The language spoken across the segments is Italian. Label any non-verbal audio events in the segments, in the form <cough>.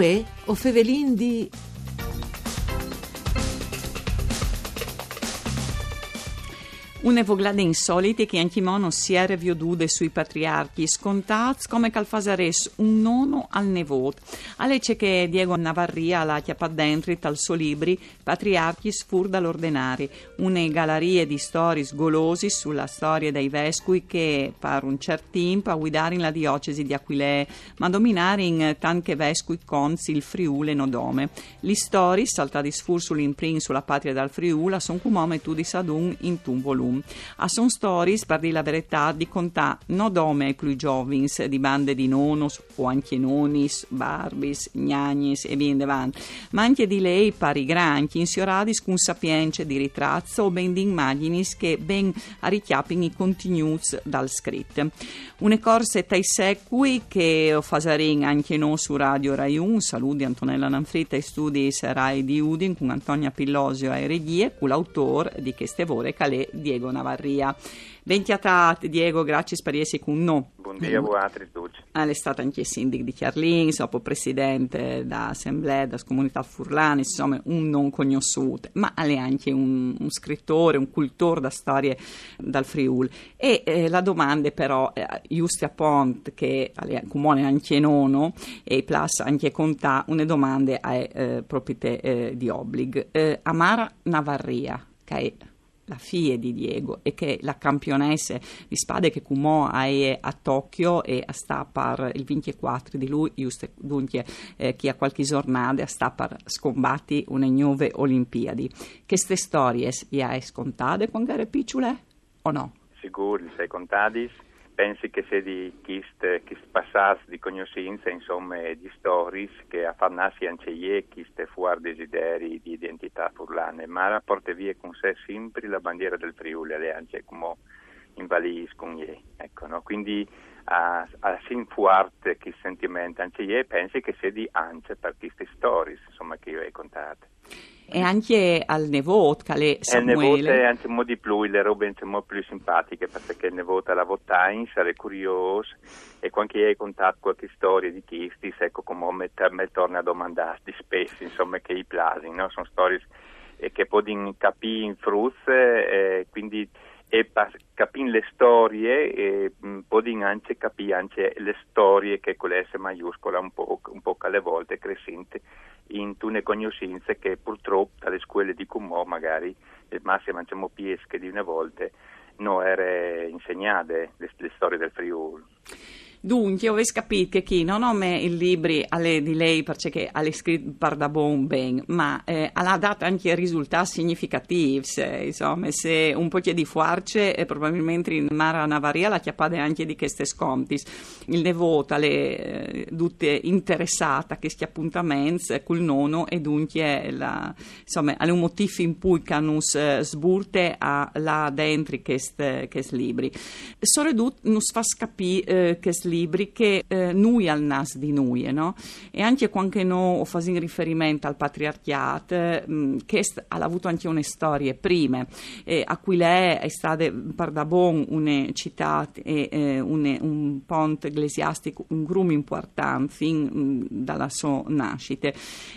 Uè, o fevelin di... Un'evoglade insolite che anche mono si è reviodude sui patriarchi, scontati come calfasares un nono al nevot. Alece che Diego Navarria la chiappa dentro tal suo libri Patriarchi sfur dall'ordinari, une galerie di stories golosi sulla storia dei vescovi che per un certo tempo a guidare in la diocesi di Aquilee, ma dominare in tanche vescovi consi il Friuli e Nodome. Li stories saltati sfur sull'imprin sulla patria dal Friuli, sono come tu di Sadun in un volume. A son stories, per dire la verità, di contà non dome ai più giovins di bande di nonos o anche nonis, barbis, gnagnis e via davanti, ma anche di lei pari granchi, insioradis con sapienze di ritrazzo o ben di immaginis che ben a richiappin i continues dal scritto. Une corse tai secui che fasarin anche noi su Radio Rai 1, saluti Antonella Nanfritta e studi Rai di Udin con Antonia Pillosio e regie, con l'autore di queste vore calè Diego Diego Navarria. Ventiatat, Diego, grazie per essere con noi. Buongiorno a voi tutti. Ah, è stato anche sindaco di Chiarlin, dopo presidente dell'Assemblea, della comunità furlane, insomma un non conosciuto, ma è anche un, un scrittore, un cultore da storie dal Friuli. E eh, la domanda però, eh, giusto Pont, che è comune anche nono, e plus anche contà, una domanda è eh, proprio eh, di obbligo. Eh, Amara Navarria, che è la figlia di Diego e che la campionessa di spade che cumò è a Tokyo e sta per il 24 di lui, giusto dunque eh, chi ha qualche giornata sta per scombatti una nuove Olimpiadi. Queste storie le hai scontate quando eri piccole o no? Sicuro, le sei contate pensi che se di chiste passati di conoscenza, insomma, di stories che affannassi anche io, chiste fuori desideri di identità furlane, ma porta via con sé sempre la bandiera del Friuli, le anche come in valise con io, ecco, no? Quindi a, a sin fuerte che sentimento anche pensi che sia di anche per queste stories, insomma, che io ho contate e anche al Nevot, che Samuele. Il Nevot è anche un po' di più, le robe un po' più simpatiche, perché il Nevot è la votain, sarei curioso, e quando hai contato qualche storia di Chistis, ecco come me, torna a domandare di spesso, insomma, che i plasi, no? Sono storie che possono capire in fruzze, eh, quindi e capire le storie e mm, possono anche capire anche le storie che con l'S maiuscola un po', un po' alle volte crescente in tune conoscenze che purtroppo dalle scuole di Cumò magari il massimo diciamo piesche di una volta non erano insegnate le, le storie del Friuli. Dunque, ho capito che chi non ha me il libro di lei perché ha scritto per da buon ben, ma eh, ha dato anche risultati significativi. Se, insomma, se un po' di fuarce, e probabilmente in Mara Navaria la chiappade anche di queste scontis. Il devoto le eh, tutte a questi appuntamenti col nono e dunque la, insomma, è un motivo in cui canus eh, sburte a là dentro questi libri. Soredut nus fa capire eh, che libri che eh, noi al nas di noi, no? E anche quando noi facciamo riferimento al patriarchiato, eh, che ha avuto anche una storia prima, eh, a cui lei è stata per da buon una città e eh, un, un ponte ecclesiastico, un grumo importante fin mm, dalla sua nascita.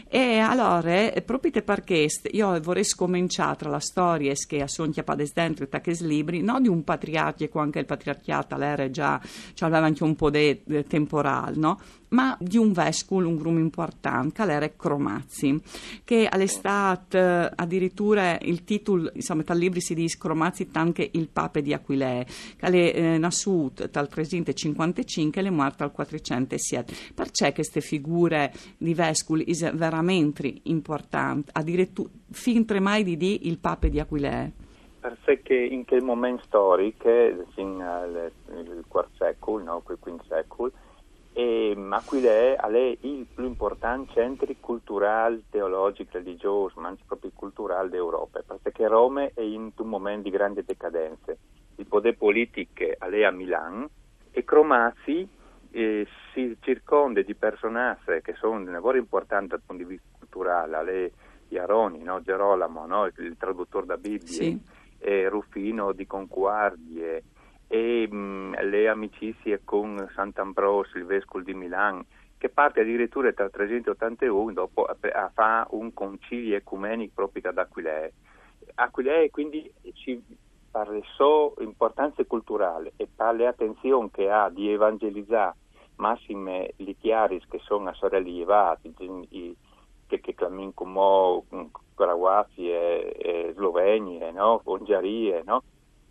E allora, eh, proprio perché io vorrei scominciare tra la storia che sono chiappate dentro i libri, non di un patriarchico, anche il patriarchiato era già, cioè aveva anche un po' de, de temporal, no? ma di un vescovo, un grumo importante, che era Cromazzi, che all'estate addirittura il titolo, insomma, tal libri si dice Cromazzi anche il pape di Aquilee, che è eh, nasciuto dal 355 e è morto al 407. Perché queste figure di vescovi sono veramente importanti, addirittura fin mai di di il pape di Aquilee? Perché in quel momento storico, fino al IV secolo, no, il V secolo, e Aquilè è il più importante centro culturale, teologico, religioso, ma anche proprio culturale d'Europa, perché Roma è in un momento di grande decadenza. Il potere politico è a Milano e Cromazzi eh, si circonda di personaggi che sono di lavoro importante dal punto di vista culturale, alle Iaroni, no? Gerolamo, no? il traduttore da Bibbia. Sì eh, Rufino di Conguardie e mh, le amicizie con Sant'Ambrosio, il vescovo di Milano, che parte addirittura dal 381 dopo a, a fa un concilio ecumenico proprio ad Aquilee. Aquilee quindi ci per la sua importanza culturale e per l'attenzione che ha di evangelizzare massime li chiaris che sono a sorelle che, che camminano come Croati e Slovenie, no? Ungherie, no?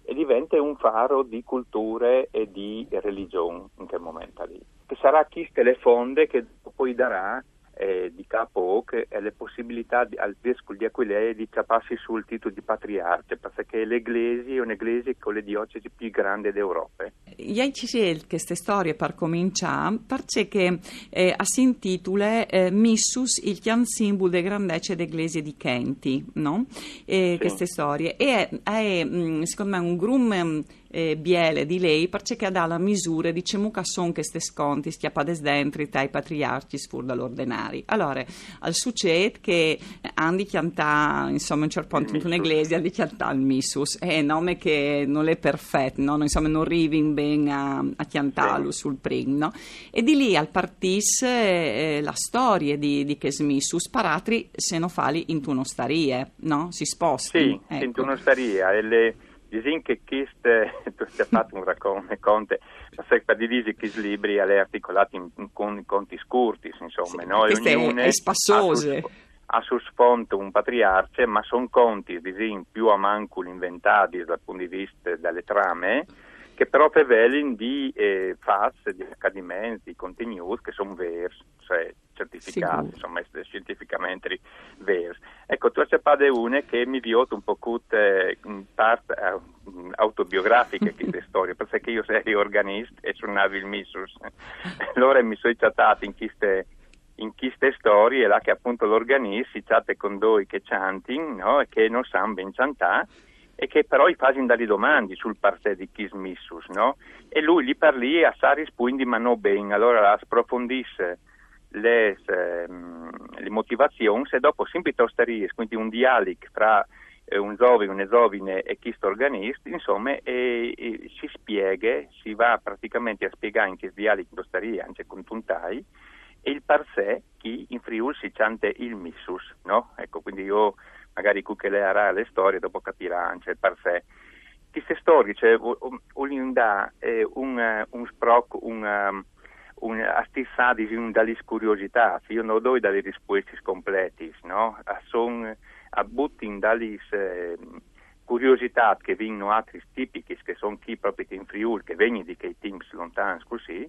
e diventa un faro di culture e di religione in quel momento lì. Che sarà chi le fonde che poi darà eh, di capo che è le possibilità di, al vescovo di Aquileia di capparsi sul titolo di patriarca, perché l'Eglise è un'Eglise con le diocesi più grandi d'Europa. Io ci scelto queste storie per cominciare, perché eh, si intitola eh, Missus, il chian simbolo de grandezza d'Eglise di Kenti, no? Eh, sì. Queste storie. E è, è, mm, secondo me un grum eh, biele di lei perché dà la misura di cemuca son che ste sconti stiapades dentro i patriarchi sfur dall'ordinari. Allora, al succede che Andi chianta, insomma, un certo punto in un'eglise di chianta il missus, è un nome che non è perfetto, no? insomma, non arrivi ben a, a chiantarlo sul prim, no? E di lì al partis eh, la storia di, di che missus paratri se non fali in tunostarie, no? Si sposta. Sì, ecco. in tunostaria e le Disin che queste, <laughs> tu hai fatto un racconto, conte, per dire che questi libri alle articolati in, in, conti scurti, insomma, sì, no? Queste è spassose. Ha sul sfondo un patriarce, ma sono conti, disin, più a mancul inventati dal punto di vista delle trame, che però prevelin di eh, FAS, di accadimenti, di contenuti che sono veri, cioè certificati, Sicuro. insomma, scientificamente veri. Ecco, tu hai parlato una che mi viota un po' tutte in parte eh, autobiografiche queste <laughs> storie, perché io sono organista e suonavo il Missus. <laughs> allora mi sono chattato in queste in queste storie là che appunto l'organista chatte con due che chanting no? e che non sanno ben chantare e che però gli fanno delle domande sul parte di Kismissus, no? E lui lì per lì a Saris quindi ma non bene, allora approfondisse le, ehm, le motivazioni e dopo sempre tosterie, quindi un dialogo tra eh, un giovane, un giovane e questo organista, insomma, e, e si spiega, si va praticamente a spiegare in questo dialogo tosterie, anche con Tuntai, e il per sé chi in Friuli si chante il missus, no? Ecco, quindi io magari che cucchelerà le storie dopo capirà anche il per sé. Queste storie, cioè, un, eh, un, un sproc, un, um, un astissati dalle curiosità, io non do dalle risposte complete, no? Sono a butti dalle eh, curiosità che vengono altri tipici, che sono chi proprio in Friuli, che vengono di quei teams lontani così,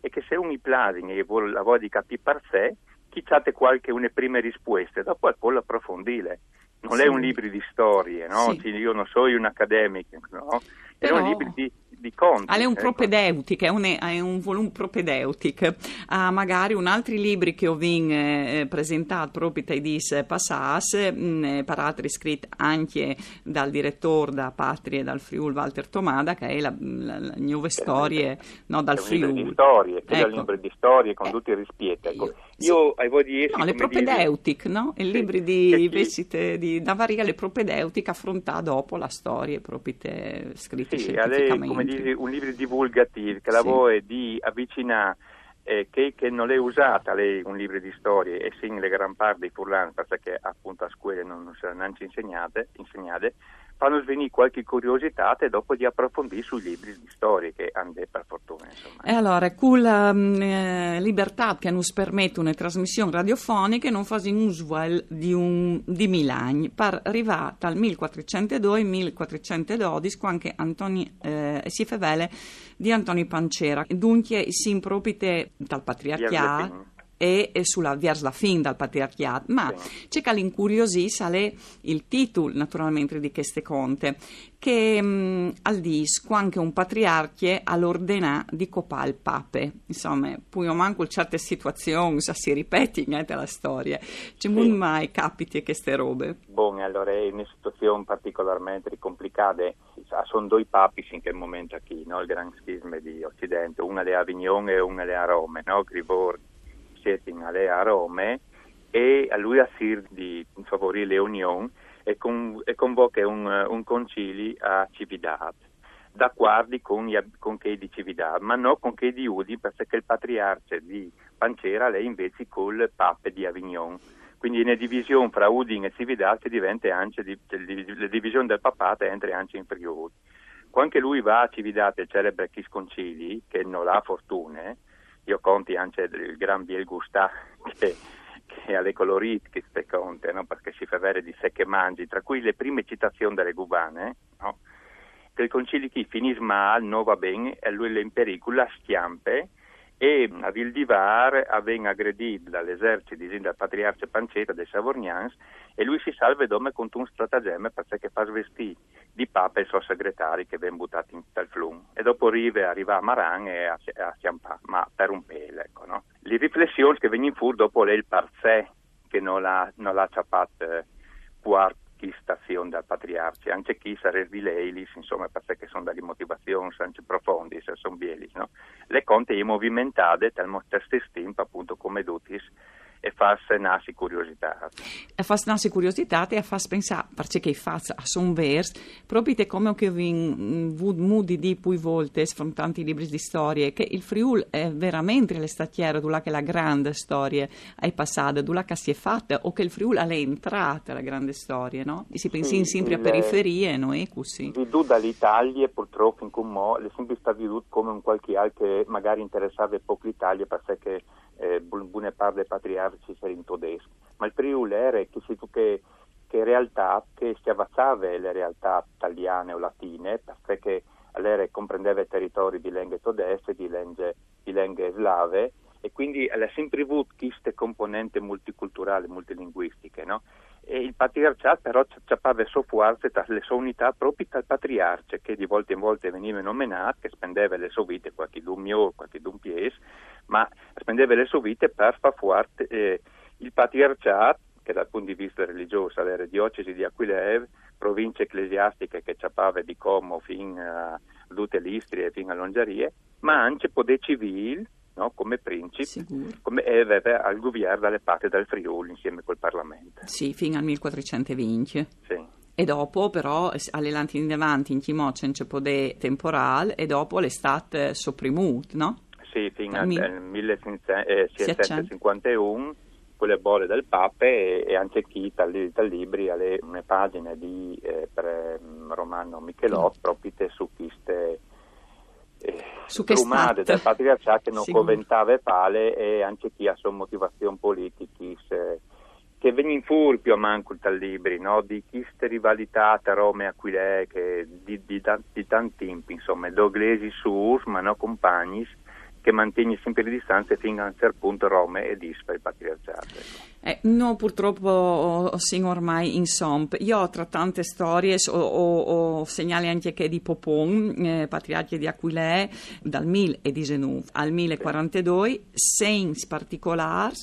e che se uno i plasing e vuole la voglia di capire per sé, chi c'ha qualche una prime risposte, dopo può approfondire non sì. è un libro di storie, no? Sì. Io non sono un accademico, no? Però... È un libro di di conti. È un ecco. propedeutic, è un, è un volume propedeutic. Ha magari un altri libri che ho vin eh, presentato proprio ai dis passas, mh, mm, eh, per altri scritti anche dal direttore da Patria e dal Friul Walter Tomada, che è la, la, la nuove storie no, dal Friul. Storie, che ecco. libro di storie con eh, tutti i rispietti. Ecco. Io, io sì. avevo di No, le propedeutic, dire... no? I sì. libri di, sì. di Navaria, le propedeutic affronta dopo la storia proprio scritte sì, scientificamente. come un libro divulgativo che lavora sì. di avvicinare eh, che, che, non è usata lei un libro di storie e sì le gran parte dei furlani perché appunto a scuole non, non saranno insegnate, insegnate fanno svenire qualche curiosità e dopo di approfondire sui libri di storie che hanno per fortuna. Insomma. E allora, con la mm, eh, libertà che ci permette una trasmissione radiofonica, non fa uso di, un, di Milagni, per arrivare dal 1402-1412, quando Antoni, eh, si fevele di Antonio Pancera. Dunque, si impropite dal patriarcato e, sulla verso la fin dal patriarchiato, ma c'è che l'incuriosì sale il titolo naturalmente di queste conte, che mh, mm, al dis anche un patriarchie all'ordena di copà il pape. Insomma, poi manco certe situazioni si ripetono eh, la storia. C'è sì. mai capiti queste robe? Buon, allora è una situazione particolarmente complicata. Sono due papi in quel momento qui, no? il Gran Schisma di Occidente, una di Avignon e una di Roma, no? Gribor setting alle a Rome e a lui a di favorire le unioni e, con, e convoca un, un concilio a Cividat. d'accordo con, con che di cividà, ma non con che di Udi, perché il patriarca di Pancera lei invece col pape di Avignon. Quindi una divisione fra Udin e Cividà si diventa anche di, la divisione del papato entra anche in Friuli. Quando lui va a Cividà e celebre Chis Concili, che non ha fortune, io conti anche il gran Biel Gustà che, che ha le colorite che si conta, no? perché si fa avere di sé che mangi, tra cui le prime citazioni delle gubane, no? che il concilio chi finisce male, non va bene, e lui è in pericolo, stiampe, e a Vildivar aveva aggredito dall'esercito dal patriarca Panceta dei Savornians e lui si salva dome con un stratagemma perché fa svestire di papa il suo segretario che viene buttato in tal flum e dopo arriva, arriva a Maran e a, a ma per un pelo ecco, no? le riflessioni che vengono fuori dopo lei il parzè che non l'ha, non l'ha ciapato eh, chi stazione dal patriarca, anche chi sarebbe lei, insomma, perché sono delle motivazioni anche profonde, sono bieli, no? Le conte movimentate, tal stesso tempo, appunto, come dutis, e fa nasce curiosità. E fa nasce curiosità e fa pensare, perché fa a son vers, proprio come che vi avuto mudi di più volte sfrontanti i libri di storie, che il Friul è veramente le statiere dove la grande storia è passata, dove che si è fatta, o che il Friul è entrata la grande storia, no? E si pensa sì, sempre a periferie, no? E così. Vedo dall'Italia, purtroppo in Cumò, è sempre stato veduto come un qualche altro che magari interessava poco l'Italia, perché eh, buone parte dei patriarci in tedesco, ma il Friuli era che, che, che realtà che si avanzava le realtà italiane o latine, perché lei comprendeva i territori di lingue tedesche, di lingue, di lingue slave, e quindi ha sempre avuto queste componenti multiculturali, multilinguistiche, no? E il patriarcato però ciappava le sue forze, le sue unità proprio dal patriarca, che di volta in volta veniva nominato, che spendeva le sue vite, qualche d'un mio, qualche d'un pies, ma spendeva le sue vite per far fuori eh, il patriarcato, che dal punto di vista religioso era diocesi di Aquilev, province ecclesiastiche che ciappava di Como fino a tutte l'Istria e fino a Longerie, ma anche potere civile, no? come principe, come aveva al governo dalle parti del Friuli insieme col Parlamento. Sì, fino al 1420. Sì. E dopo però alle lanti in avanti in Chimò c'è un potere temporale e dopo l'estate sopprimut, no? Sì, fino al 1751 con le bolle del Papa e, e anche chi dal, dal libri alle una pagina di eh, pre, Romano Michelot mm. proprio su queste su che del patriarcato non conventava pale e anche chi ha sua motivazione politica che viene in furpio a manco tal libri no? di queste rivalità tra Roma e Aquilè che di, di, di tanti tempi insomma doglesi su ma no compagni che mantiene sempre le distanze fino a un certo punto Roma e disfa il patriarcato. Eh, no, purtroppo sono ormai in somp. Io tra tante storie, ho, ho, ho segnali anche che di Popon, eh, patriarca di Aquilè, dal 1019 al 1042, senza particolari,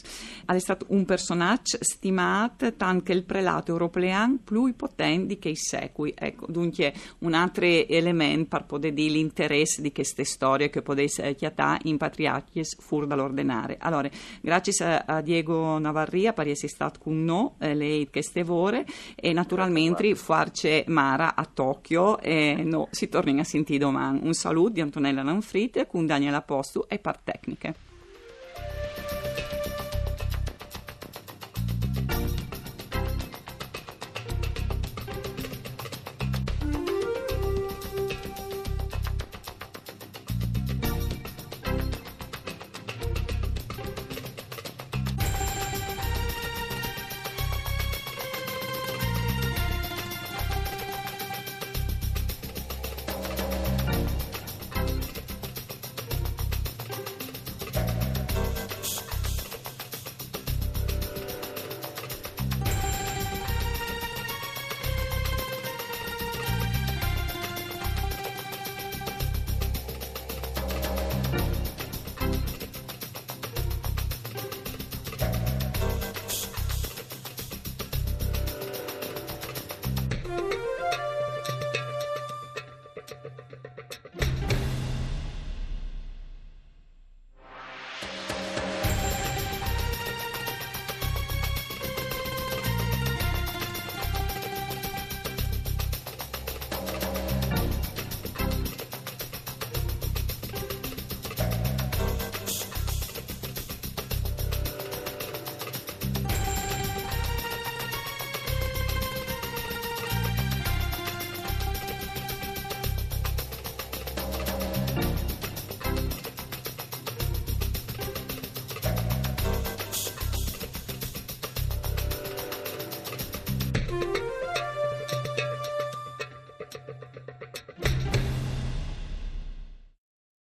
è stato un personaggio stimato tanto che il prelato europeo più potente che i secoli. Ecco, dunque un altro elemento per poter dire l'interesse di queste storie che potesse chiatare in patriarchi fur dall'ordinare. Allora, grazie a Diego Navarria per essere stato con noi, eh, lei che stevore, e naturalmente farce Mara a Tokyo e no, si torna a sentire domani. Un saluto di Antonella Lanfrite con Daniela Postu e Par Tecniche.